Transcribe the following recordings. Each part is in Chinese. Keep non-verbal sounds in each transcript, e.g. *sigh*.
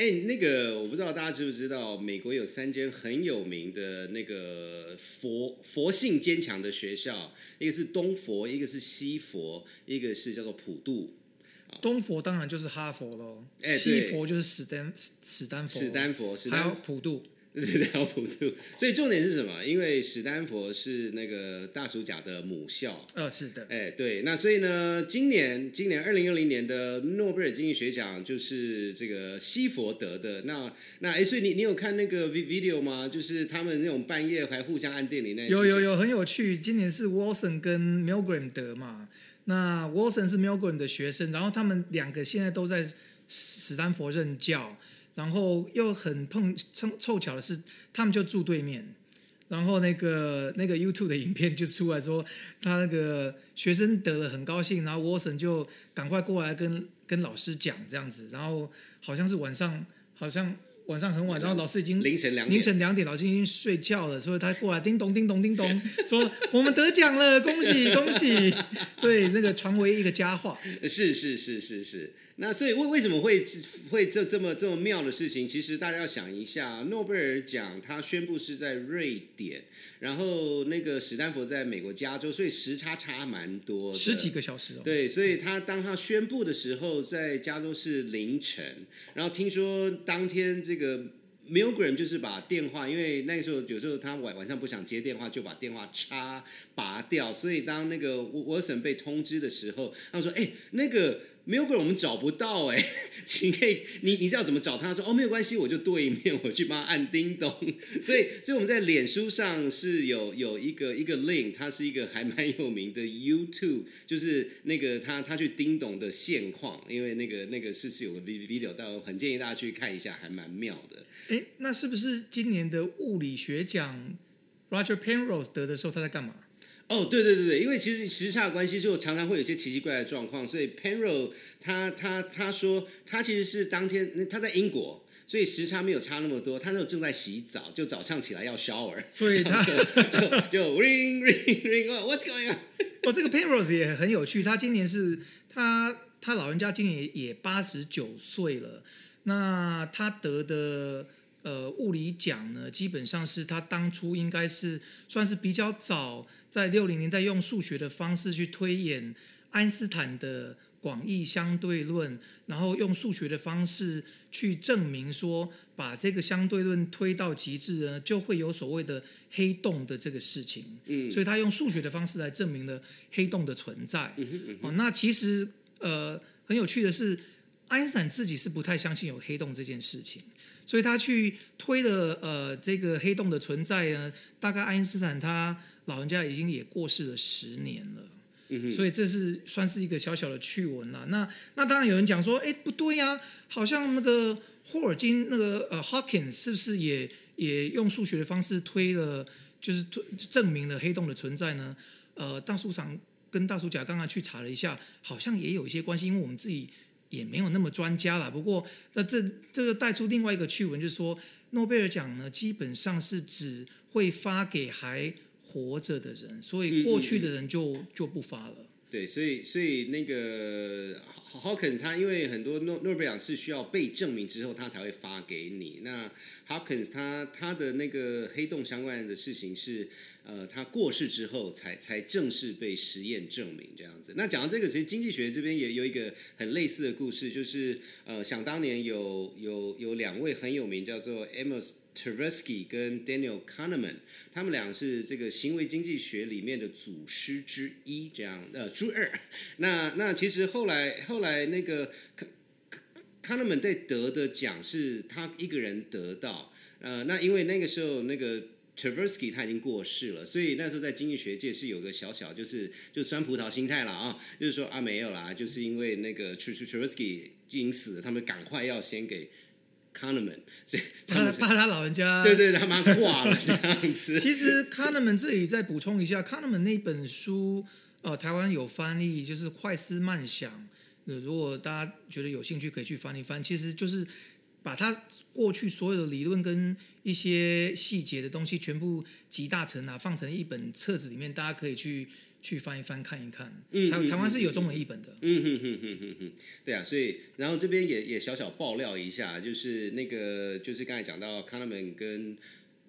哎，那个我不知道大家知不知道，美国有三间很有名的那个佛佛性坚强的学校，一个是东佛，一个是西佛，一个是叫做普渡。东佛当然就是哈佛喽，哎西佛就是史丹史丹佛，史丹佛，史还有普渡。对对对。所以重点是什么？因为史丹佛是那个大鼠甲的母校。呃，是的，哎，对，那所以呢，今年今年二零二零年的诺贝尔经济学奖就是这个西佛得的。那那哎，所以你你有看那个 vi- video 吗？就是他们那种半夜还互相按电铃那有有有很有趣。今年是 Wilson 跟 Milgram 得嘛，那 Wilson 是 Milgram 的学生，然后他们两个现在都在史丹佛任教，然后又很碰凑凑巧的是，他们就住对面。然后那个那个 YouTube 的影片就出来说，他那个学生得了很高兴，然后 Watson 就赶快过来跟跟老师讲这样子，然后好像是晚上，好像晚上很晚，然后老师已经凌晨两点凌晨两点，老师已经睡觉了，所以他过来叮咚叮咚叮咚，说我们得奖了，恭喜恭喜！*laughs* 所以那个传为一个佳话。是是是是是，那所以为为什么会会这这么这么妙的事情？其实大家要想一下，诺贝尔奖它宣布是在瑞典，然后那个史丹佛在美国加州，所以时差差蛮多的，十几个小时哦。对，所以他当他宣布的时候，在加州是凌晨，然后听说当天这个 Milgram 就是把电话，因为那个时候有时候他晚晚上不想接电话，就把电话插拔掉，所以当那个 Wilson 被通知的时候，他说：“哎，那个。” Milgram 我们找不到哎、*laughs* 请可以你你知道怎么找他？说哦没有关系，我就对面我去帮他按叮咚。*laughs* 所以所以我们在脸书上是有有一个一个 link，它是一个还蛮有名的 YouTube，就是那个他他去叮咚的现况，因为那个那个是是有个 vi- video，到很建议大家去看一下，还蛮妙的。哎，那是不是今年的物理学奖 Roger Penrose 得的时候他在干嘛？哦，对对对对，因为其实时差的关系，就常常会有一些奇奇怪怪的状况，所以 Penrose 他他他说他其实是当天他在英国，所以时差没有差那么多，他那时候正在洗澡，就早上起来要 shower，所以他 *laughs* 就就就 ring *laughs* ring ring，what's going on？哦，这个 Penrose 也很有趣，他今年是他他老人家今年也八十九岁了，那他得的呃物理奖呢，基本上是他当初应该是算是比较早，在六零年代用数学的方式去推演爱因斯坦的广义相对论，然后用数学的方式去证明说，把这个相对论推到极致呢，就会有所谓的黑洞的这个事情。嗯所以他用数学的方式来证明了黑洞的存在。嗯哼嗯哼哦，那其实呃很有趣的是，爱因斯坦自己是不太相信有黑洞这件事情，所以他去推了呃这个黑洞的存在呢，大概爱因斯坦他老人家已经也过世了十年了。嗯，所以这是算是一个小小的趣闻啦。那那当然有人讲说，哎，不对呀、好像那个霍尔金那个呃 Hawkins 是不是也也用数学的方式推了，就是推证明了黑洞的存在呢？呃，大叔长跟大叔甲刚刚去查了一下，好像也有一些关系，因为我们自己也没有那么专家啦。不过那这这个带出另外一个趣闻，就是说诺贝尔奖呢，基本上是只会发给还活着的人，所以过去的人就就不发了。对，所以所以那个 Hawkins 他因为很多诺诺贝尔奖是需要被证明之后，他才会发给你。那 Hawkins 他他的那个黑洞相关的事情是，呃，他过世之后才才正式被实验证明这样子。那讲到这个，其实经济学这边也有一个很类似的故事，就是呃，想当年有有有两位很有名，叫做 Amos Tversky 跟 Daniel Kahneman，他们俩是这个行为经济学里面的祖师之一，这样呃之二。那那其实后来后来那个 Kahneman 在得的奖是他一个人得到，呃，那因为那个时候那个 Tversky 他已经过世了，所以那时候在经济学界是有个小小就是就酸葡萄心态了啊，就是说啊没有啦，就是因为那个 Tver- Tversky 已经死了，他们赶快要先给 Kahneman，这 *laughs* 他们怕怕他老人家对对，他妈挂了这样子。其实 Kahneman 这里再补充一下，Kahneman 那本书，呃，台湾有翻译，就是《快思慢想》。呃，如果大家觉得有兴趣，可以去翻一翻。其实就是把他过去所有的理论跟一些细节的东西全部集大成啊，放成一本册子里面，大家可以去去翻一翻看一看。嗯嗯台台湾是有中文译本的。嗯哼哼哼哼哼，对啊，所以然后这边也也小小爆料一下，就是那个就是刚才讲到 Kahneman 跟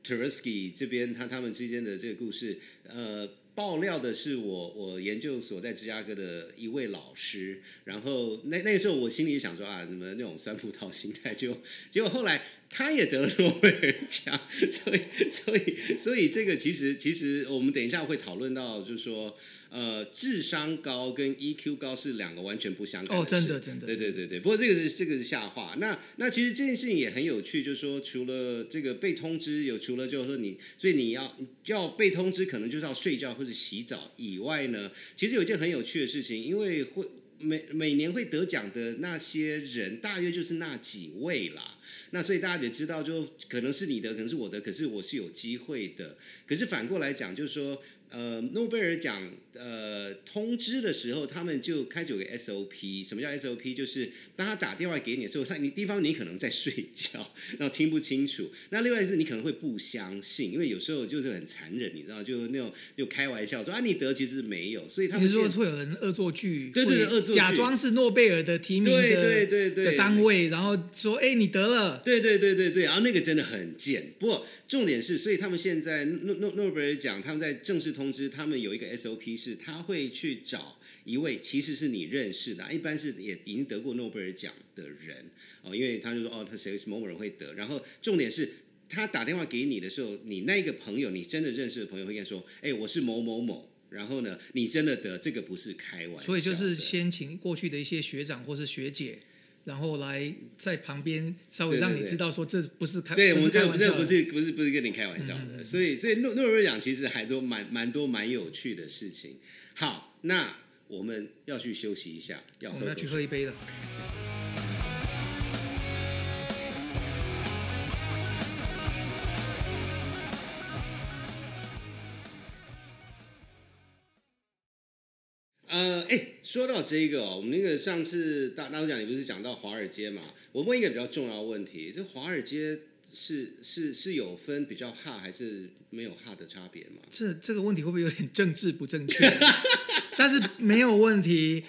Tversky 这边他他们之间的这个故事，呃。爆料的是我我研究所在芝加哥的一位老师，然后那那个时候我心里想说啊，你们那种酸葡萄心态，就结果后来他也得了诺贝尔奖，所以所以所以这个其实其实我们等一下会讨论到，就是说呃智商高跟 EQ 高是两个完全不相干哦，事真的真的。对对对对，不过这个是这个是下话。那那其实这件事情也很有趣，就是说除了这个被通知有，除了就是说你，所以你要要被通知，可能就是要睡觉或者洗澡以外呢，其实有一件很有趣的事情，因为会每每年会得奖的那些人，大约就是那几位啦。那所以大家也知道，就可能是你的，可能是我的，可是我是有机会的。可是反过来讲，就是说。呃，诺贝尔奖呃通知的时候，他们就开始有个 SOP。什么叫 SOP？就是当他打电话给你的时候，他你地方你可能在睡觉，*laughs* 然后听不清楚。那另外是你可能会不相信，因为有时候就是很残忍，你知道，就那种就开玩笑说啊你得其实没有，所以他们你说会有人恶作剧，对对对恶作剧假装是诺贝尔的提名的对对对对的单位，然后说哎你得了，对对对对对，然后那个真的很贱。不过重点是，所以他们现在诺诺诺贝尔奖，他们在正式通通知，他们有一个 SOP 是，他会去找一位其实是你认识的，一般是也已经得过诺贝尔奖的人哦，因为他就说哦，他谁某某人会得，然后重点是。他打电话给你的时候，你那个朋友，你真的认识的朋友会跟他说：“哎，我是某某某。”然后呢，你真的得，这个不是开玩笑。所以就是先请过去的一些学长或是学姐，然后来在旁边稍微让你知道说这不是开，对我这个这不是不是不是跟你开玩笑的，所以所以诺诺贝尔奖其实还都蛮蛮多蛮有趣的事情。好，那我们要去休息一下，要我们要去。喝一杯了。*laughs* 说到这个哦，我们那个上次大大陆讲，你不是讲到华尔街嘛？我问一个比较重要的问题：这华尔街是是是有分比较哈还是没有哈的差别吗？这这个问题会不会有点政治不正确？但是没有问题。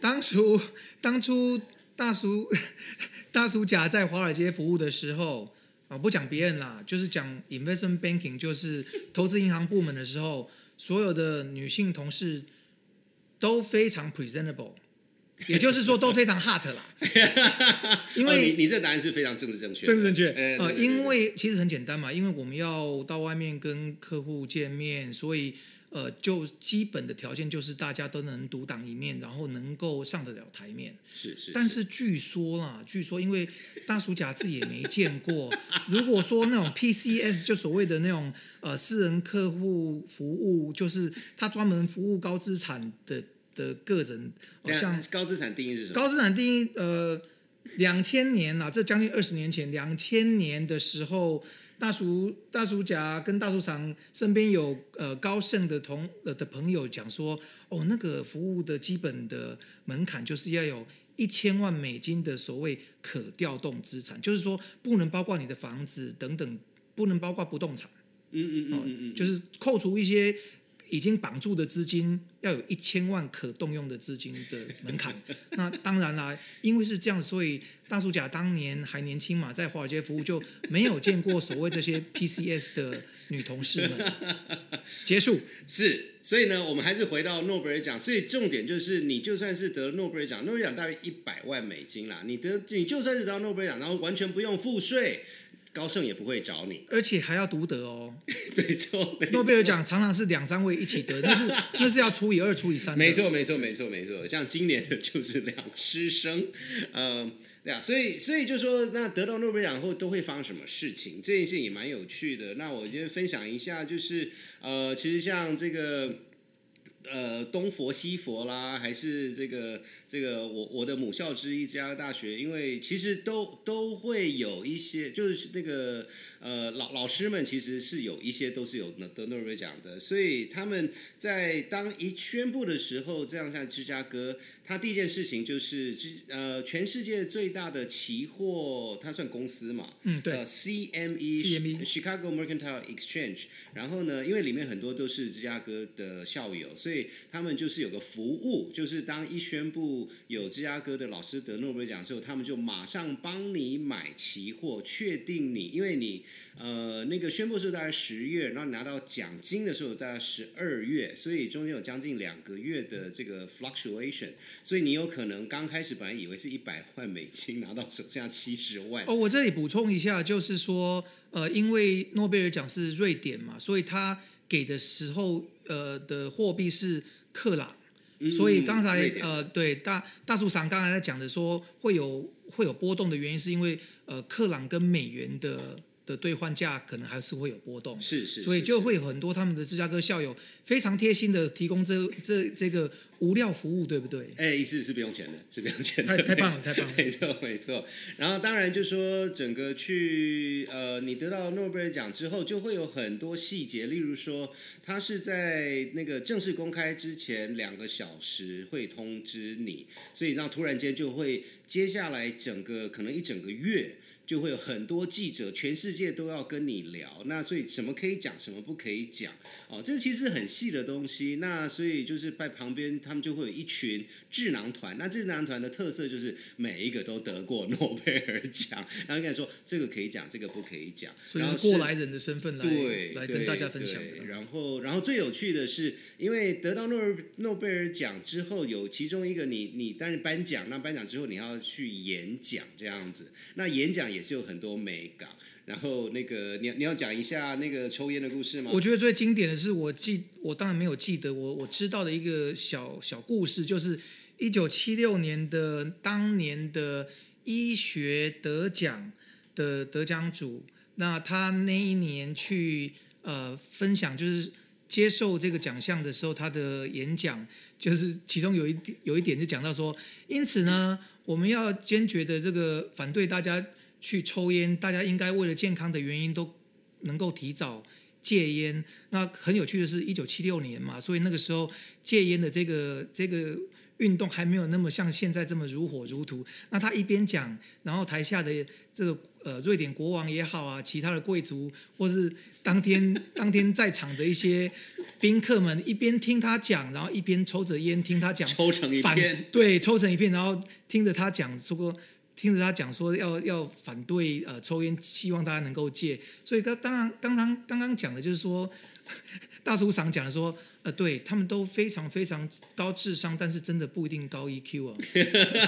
当初当初大叔大叔甲在华尔街服务的时候啊，不讲别人啦，就是讲 investment banking，就是投资银行部门的时候，所有的女性同事都非常 presentable，也就是说都非常 hot 啦。*laughs* 因哦为你你这答案是非常政治正确政治正确？呃，因为其实很简单嘛，因为我们要到外面跟客户见面，所以呃，就基本的条件就是大家都能独当一面，然后能够上得了台面。是是，但是据说啦，据说因为大叔甲自己也没见过，如果说那种 PCS 就所谓的那种呃私人客户服务，就是他专门服务高资产的的个人，好、像高资产定义是什么？高资产定义，呃，两千年啦、这将近二十年前，两千年的时候，大叔大叔甲跟大叔长身边有呃高盛的同呃的朋友讲说，哦，那个服务的基本的门槛就是要有一千万美金的所谓可调动资产，就是说不能包括你的房子等等，不能包括不动产。嗯嗯嗯嗯嗯，就是扣除一些已经绑住的资金，要有一千万可动用的资金的门槛。*laughs* 那当然啦，因为是这样，所以大叔甲当年还年轻嘛，在华尔街服务就没有见过所谓这些 PCS 的女同事们。*laughs* 结束，是，所以呢，我们还是回到诺贝尔奖。所以重点就是，你就算是得诺贝尔奖，诺贝尔奖大约一百万美金啦，你得你就算是得到诺贝尔奖，然后完全不用付税，高盛也不会找你。而且还要独得哦。*laughs* 没错，没诺贝尔奖常常是两三位一起得，那是 *laughs* 那是要除以二、除以三的。没错，没错，没错，没错。像今年的就是两师生，*laughs* 嗯，对啊，所以所以就说，那得到诺贝尔奖后都会发生什么事情？这件事情也蛮有趣的。那我今天分享一下，就是呃，其实像这个。呃，东佛西佛啦，还是这个这个我我的母校之一芝加哥大学，因为其实都都会有一些，就是那个呃老老师们其实是有一些都是有得诺贝尔奖的，所以他们在当一宣布的时候，这样像芝加哥，他第一件事情就是芝呃全世界最大的期货，它算公司嘛，嗯，对。呃 CME CME Chicago Mercantile Exchange，然后呢，因为里面很多都是芝加哥的校友，所以以他们就是有个服务，就是当一宣布有芝加哥的老师得诺贝尔奖之后，他们就马上帮你买期货，确定你，因为你呃那个宣布是大概十月，然后拿到奖金的时候大概十二月，所以中间有将近两个月的这个 fluctuation，所以你有可能刚开始本来以为是一百万美金拿到手剩下七十万。哦，我这里补充一下，就是说，呃，因为诺贝尔奖是瑞典嘛，所以他给的时候，呃的货币是克朗，所以刚才呃对大大树长刚才在讲的说会有会有波动的原因，是因为呃克朗跟美元的。的兑换价可能还是会有波动，是是，所以就会有很多他们的芝加哥校友非常贴心的提供这这这个无料服务，对不对？哎，是是不用钱的，是不用钱的，太太棒了，太棒了，没错没错。然后当然就说整个去呃，你得到诺贝尔奖之后，就会有很多细节，例如说他是在那个正式公开之前两个小时会通知你，所以那突然间就会接下来整个可能一整个月。就会有很多记者，全世界都要跟你聊。那所以什么可以讲，什么不可以讲？哦，这其实很细的东西。那所以就是在旁边，他们就会有一群智囊团。那智囊团的特色就是每一个都得过诺贝尔奖，*laughs* 然后跟你说这个可以讲，这个不可以讲。所以是过来人的身份来对来跟大家分享的。然后，然后最有趣的是，因为得到诺诺贝尔奖之后，有其中一个你你担任颁奖，那颁奖之后你要去演讲这样子。那演讲。也是有很多美感，然后那个你你要讲一下那个抽烟的故事吗？我觉得最经典的是我记，我当然没有记得，我我知道的一个小小故事，就是一九七六年的当年的医学得奖的得奖主，那他那一年去呃分享，就是接受这个奖项的时候，他的演讲就是其中有一有一点就讲到说，因此呢，我们要坚决的这个反对大家。去抽烟，大家应该为了健康的原因都能够提早戒烟。那很有趣的是，一九七六年嘛，所以那个时候戒烟的这个这个运动还没有那么像现在这么如火如荼。那他一边讲，然后台下的这个呃瑞典国王也好啊，其他的贵族或是当天 *laughs* 当天在场的一些宾客们，一边听他讲，然后一边抽着烟听他讲，抽成一片，对，抽成一片，然后听着他讲说。听着他讲说要要反对呃抽烟，希望大家能够戒。所以刚当然刚刚刚刚讲的就是说，*laughs* 大叔常讲的说，呃，对他们都非常非常高智商，但是真的不一定高 EQ 啊。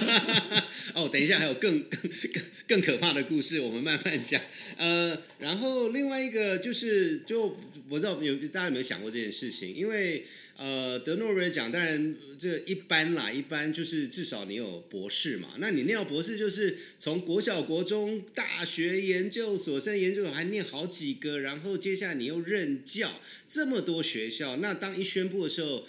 *laughs* 哦，等一下还有更更更更可怕的故事，我们慢慢讲。呃，然后另外一个就是，就我知道有大家有没有想过这件事情，因为。呃，德诺瑞奖当然这一般啦，一般就是至少你有博士嘛。那你念博士就是从国小、国中、大学、研究所，甚至研究所还念好几个，然后接下来你又任教这么多学校。那当一宣布的时候，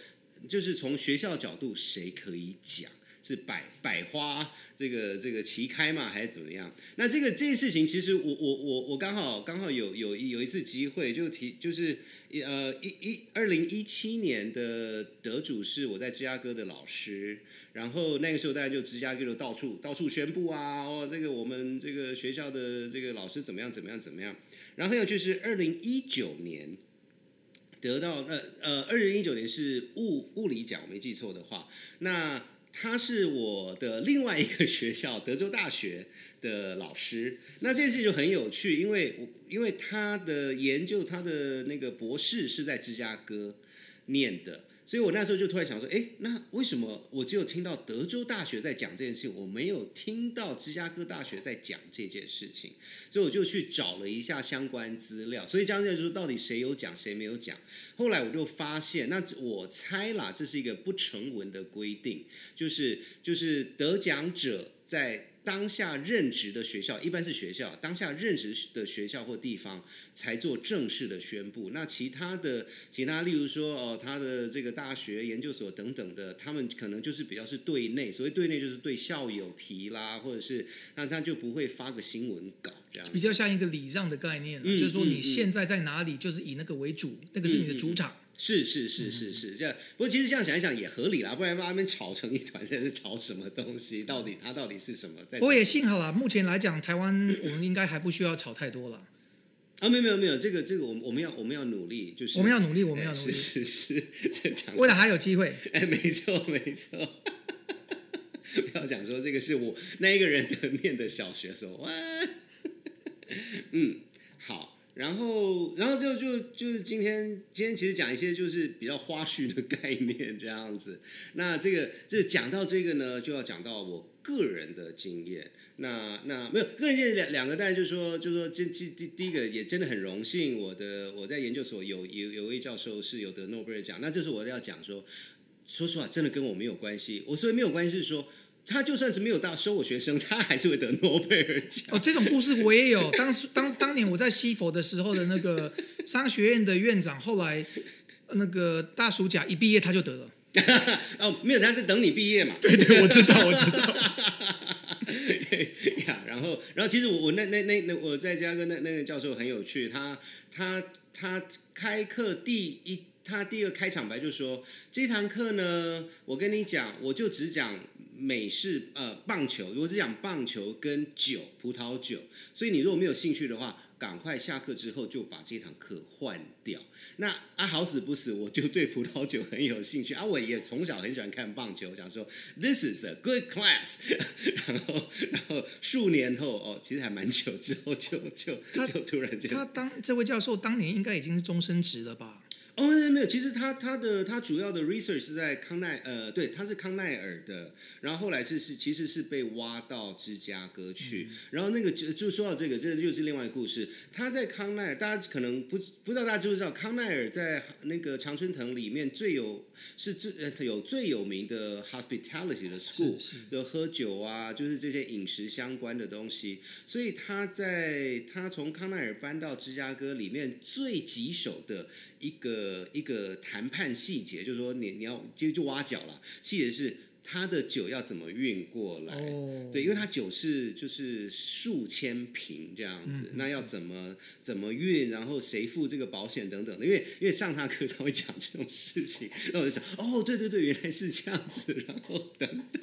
就是从学校角度，谁可以讲？是百百花这个这个齐开嘛，还是怎么样？那这个这件事情，其实我我我我刚好刚好有有有一次机会，就提就是呃一一二零一七年的得主是我在芝加哥的老师，然后那个时候大家就芝加哥就到处到处宣布啊，哦这个我们这个学校的这个老师怎么样怎么样怎么样，然后很有趣是二零一九年得到呃呃二零一九年是物物理奖，我没记错的话，那。他是我的另外一个学校 *laughs* 德州大学的老师，那这件事就很有趣，因为我因为他的研究，他的那个博士是在芝加哥念的。所以我那时候就突然想说，哎，那为什么我只有听到德州大学在讲这件事情，我没有听到芝加哥大学在讲这件事情？所以我就去找了一下相关资料。所以这样就说，到底谁有讲，谁没有讲？后来我就发现，那我猜啦，这是一个不成文的规定，就是就是得奖者在。当下任职的学校一般是学校，当下任职的学校或地方才做正式的宣布。那其他的其他，例如说哦，他的这个大学、研究所等等的，他们可能就是比较是对内，所谓对内就是对校友提啦，或者是那他就不会发个新闻稿这样。比较像一个礼让的概念，就是说你现在在哪里，就是以那个为主，那个是你的主场。是是是是是这样，不过其实这样想一想也合理啦，不然把他们吵成一团，在是吵什么东西？到底他到底是什么？在？我也幸好啦，目前来讲，台湾我们应该还不需要吵太多了。啊，没有没有没有，这个这个我们我们要我们要努力，就是我们要努力，我们要努力，是是是，这讲未来还有机会。哎，没错没错。*laughs* 不要讲说这个是我那一个人的念的小学时候，哇，*laughs* 嗯，好。然后，然后就就就是今天，今天其实讲一些就是比较花絮的概念这样子。那这个这讲到这个呢，就要讲到我个人的经验。那那没有个人经验两两个，当然就是说，就是说，这这第第一个也真的很荣幸，我的我在研究所有有有位教授是有得诺贝尔奖。那这是我要讲说，说实话，真的跟我没有关系。我说没有关系是说。他就算是没有大收我学生，*laughs* 他还是会得诺贝尔奖。哦，这种故事我也有。*laughs* 当当当年我在西佛的时候的那个 *laughs* 商学院的院长，后来那个大暑假一毕业他就得了。哦，没有，他是等你毕业嘛。对对，我知道，我知道。呀，然后，然后其实我我那那那那我在家跟那那个教授很有趣，他他他开课第一，他第一个开场白就说这堂课呢，我跟你讲，我就只讲。美式呃棒球，如果只讲棒球跟酒，葡萄酒。所以你如果没有兴趣的话，赶快下课之后就把这堂课换掉。那啊好死不死，我就对葡萄酒很有兴趣 *laughs* 啊！我也从小很喜欢看棒球，想说 This is a good class。*laughs* 然后然后数年后哦，其实还蛮久之后就就就突然间，他当这位教授当年应该已经是终身职了吧？哦，没有没有，其实他他的他主要的 research 是在康奈呃，对，他是康奈尔的，然后后来是是其实是被挖到芝加哥去，然后那个就就说到这个，这又是另外一个故事。他在康奈尔，大家可能不不知道，大家知不知道康奈尔在那个常春藤里面最有是最呃有最有名的 hospitality 的 school，就喝酒啊，就是这些饮食相关的东西。所以他在他从康奈尔搬到芝加哥里面最棘手的一个。呃，一个谈判细节就是说，你你要其实就挖角了。细节是他的酒要怎么运过来？对，因为他酒是就是数千瓶这样子，那要怎么怎么运？然后谁付这个保险等等的？因为因为上他课他会讲这种事情，那我就想，哦，对对对，原来是这样子，然后等等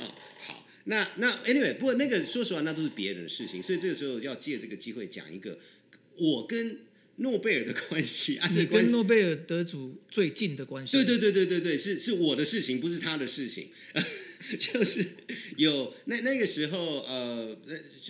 哦，好，那那 anyway，不过那个说实话，那都是别人的事情，所以这个时候要借这个机会讲一个我跟。诺贝尔的关系 *laughs* 啊，你跟诺贝尔得主最近的关系。对对对对对对，是是我的事情，不是他的事情。就是有那那个时候，呃，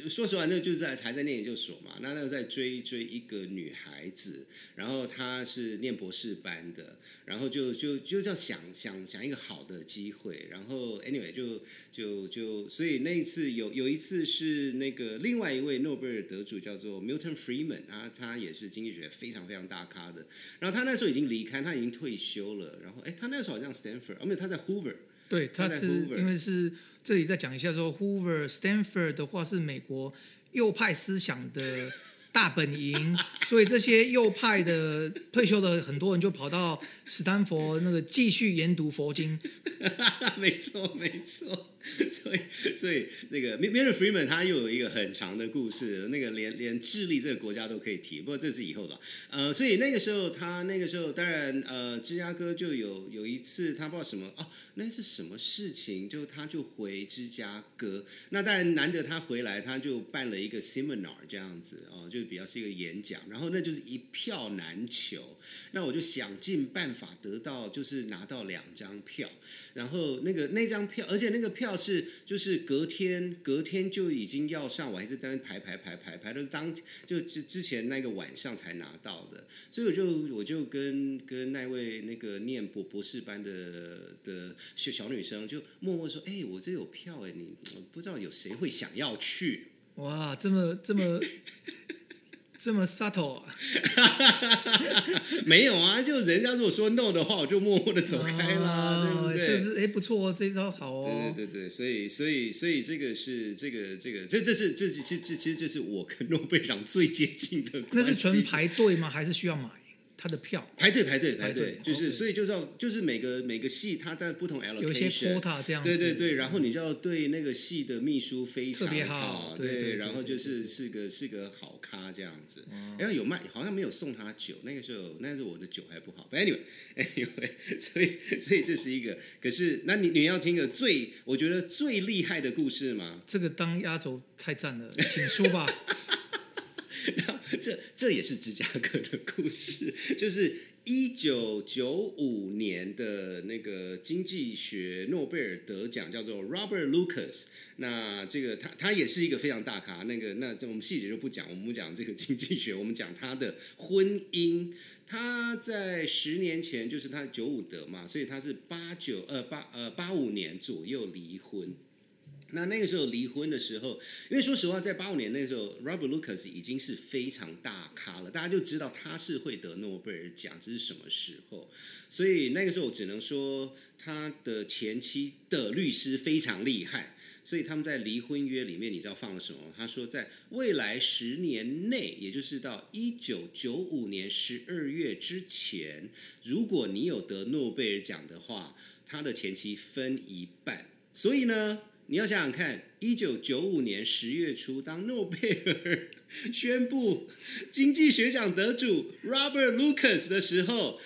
说实话，那就是在还在念研究所嘛，那那个在追追一个女孩子，然后她是念博士班的，然后就就就叫想想想一个好的机会，然后 anyway 就就就所以那一次有有一次是那个另外一位诺贝尔得主叫做 Milton Friedman 啊，他也是经济学非常非常大咖的，然后他那时候已经离开，他已经退休了，然后哎，他那时候好像 Stanford，哦没有，他在 Hoover。对，他是因为是这里再讲一下说，Hoover Stanford 的话是美国右派思想的大本营，所以这些右派的退休的很多人就跑到斯坦福那个继续研读佛经。*laughs* 没错，没错。*laughs* 所以，所以那个 Milton Friedman 他又有一个很长的故事，那个连连智利这个国家都可以提，不过这是以后的。呃，所以那个时候他那个时候，当然呃，芝加哥就有有一次他不知道什么哦，那是什么事情，就他就回芝加哥。那当然难得他回来，他就办了一个 seminar 这样子哦，就比较是一个演讲，然后那就是一票难求。那我就想尽办法得到，就是拿到两张票，然后那个那张票，而且那个票。是，就是隔天，隔天就已经要上，我还是在排排排排排，都是当就之之前那个晚上才拿到的，所以我就我就跟跟那位那个念博博士班的的小小女生就默默说，哎，我这有票哎，你不知道有谁会想要去？哇，这么这么。这么 subtle，*laughs* 没有啊，就人家如果说 no 的话，我就默默的走开啦，对不对？这是哎不错哦，这招好哦。对对对对，所以所以所以这个是这个这个这这是这是这这其实这是我跟诺贝尔奖最接近的。那是纯排队吗？还是需要买？他的票排队排队排队，就是所以就是要就是每个每个系它在不同 allocation 有些 quota 这样对对对，然后你就要对那个系的秘书非常好，对，然后就是是个是个好咖这样子。然后有卖，好像没有送他酒，那个时候那时候我的酒还不好。Anyway *laughs* Anyway，*laughs* 所以所以这是一个，可是那你你要听个最我觉得最厉害的故事吗？这个当压轴太赞了，请说吧。*laughs* *laughs* 然后这这也是芝加哥的故事，就是一九九五年的那个经济学诺贝尔得奖叫做 Robert Lucas。那这个他他也是一个非常大咖，那个那这我们细节就不讲，我们不讲这个经济学，我们讲他的婚姻。他在十年前就是他九五得嘛，所以他是八九呃八呃八五年左右离婚。那那个时候离婚的时候，因为说实话，在八五年那个时候，Robert Lucas 已经是非常大咖了，大家就知道他是会得诺贝尔奖，这是什么时候？所以那个时候，只能说他的前妻的律师非常厉害，所以他们在离婚约里面，你知道放了什么？他说，在未来十年内，也就是到一九九五年十二月之前，如果你有得诺贝尔奖的话，他的前妻分一半。所以呢？你要想想看，一九九五年十月初，当诺贝尔 *laughs* 宣布经济学奖得主 Robert Lucas 的时候，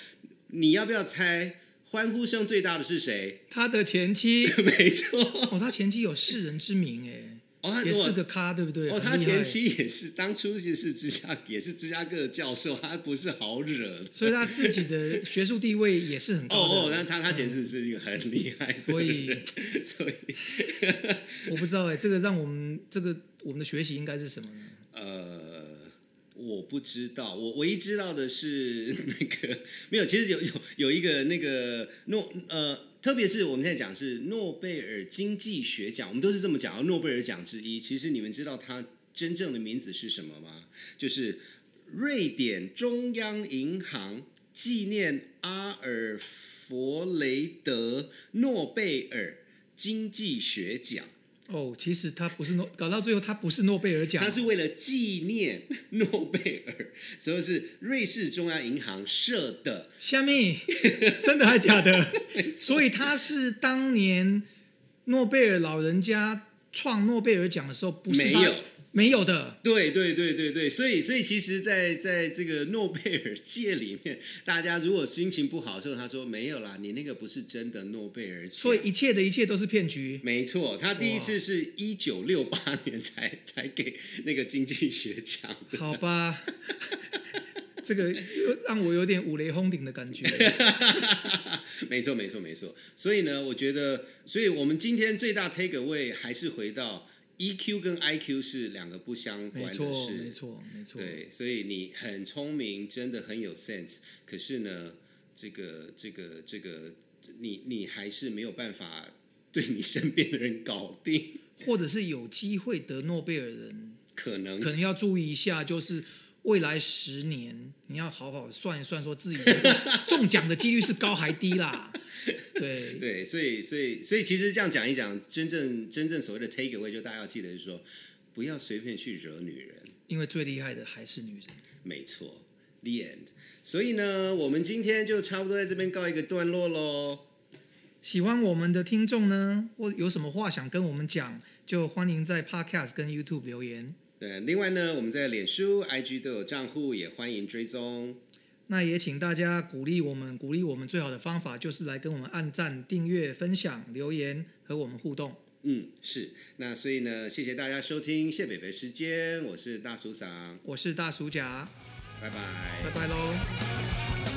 你要不要猜欢呼声最大的是谁？他的前妻，*laughs* 没错。哦，他前妻有世人之名哎。哦，也是个咖，对不对？哦，他前妻也是当初就是芝加也是芝加哥的教授，他不是好惹，所以他自己的学术地位也是很高哦哦，那他他前妻是一个很厉害，所以 *laughs* 所以 *laughs* 我不知道哎，这个让我们这个我们的学习应该是什么呢？呃，我不知道，我唯一知道的是那个没有，其实有有有一个那个诺呃。特别是我们现在讲是诺贝尔经济学奖，我们都是这么讲，诺贝尔奖之一。其实你们知道它真正的名字是什么吗？就是瑞典中央银行纪念阿尔弗雷德诺贝尔经济学奖。哦，其实他不是诺，搞到最后他不是诺贝尔奖，他是为了纪念诺贝尔，所以是瑞士中央银行设的。虾米？*laughs* 真的还假的？所以他是当年诺贝尔老人家创诺贝尔奖的时候，不是没有。没有的，对对对对对，所以所以其实，在在这个诺贝尔界里面，大家如果心情不好的时候，他说没有啦，你那个不是真的诺贝尔奖，所以一切的一切都是骗局。没错，他第一次是一九六八年才才给那个经济学奖的。好吧，*laughs* 这个让我有点五雷轰顶的感觉。*laughs* 没错没错没错，所以呢，我觉得，所以我们今天最大 take away 还是回到。EQ 跟 IQ 是两个不相关的事，没错，没错，没错。对，所以你很聪明，真的很有 sense。可是呢，这个、这个、这个，你你还是没有办法对你身边的人搞定，或者是有机会得诺贝尔人，可能可能要注意一下，就是未来十年你要好好算一算，说自己中奖的几率是高还低啦。对对，所以所以所以其实这样讲一讲，真正真正所谓的 take away，就大家要记得是说，不要随便去惹女人，因为最厉害的还是女人。没错，the end。所以呢，我们今天就差不多在这边告一个段落喽。喜欢我们的听众呢，或有什么话想跟我们讲，就欢迎在 Podcast 跟 YouTube 留言。对，另外呢，我们在脸书、IG 都有账户，也欢迎追踪。那也请大家鼓励我们，鼓励我们最好的方法就是来跟我们按赞、订阅、分享、留言和我们互动。嗯，是。那所以呢，谢谢大家收听谢北北时间，我是大叔嗓，我是大叔甲，拜拜，拜拜喽。